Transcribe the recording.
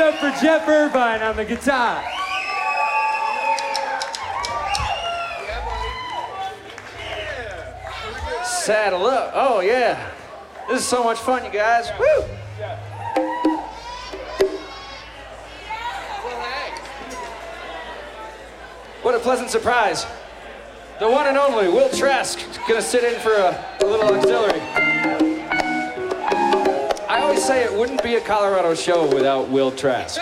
up for Jeff Irvine on the guitar. Saddle up. Oh, yeah. This is so much fun, you guys. Woo! What a pleasant surprise. The one and only Will Trask is gonna sit in for a, a little auxiliary. Say it wouldn't be a Colorado show without Will Trask.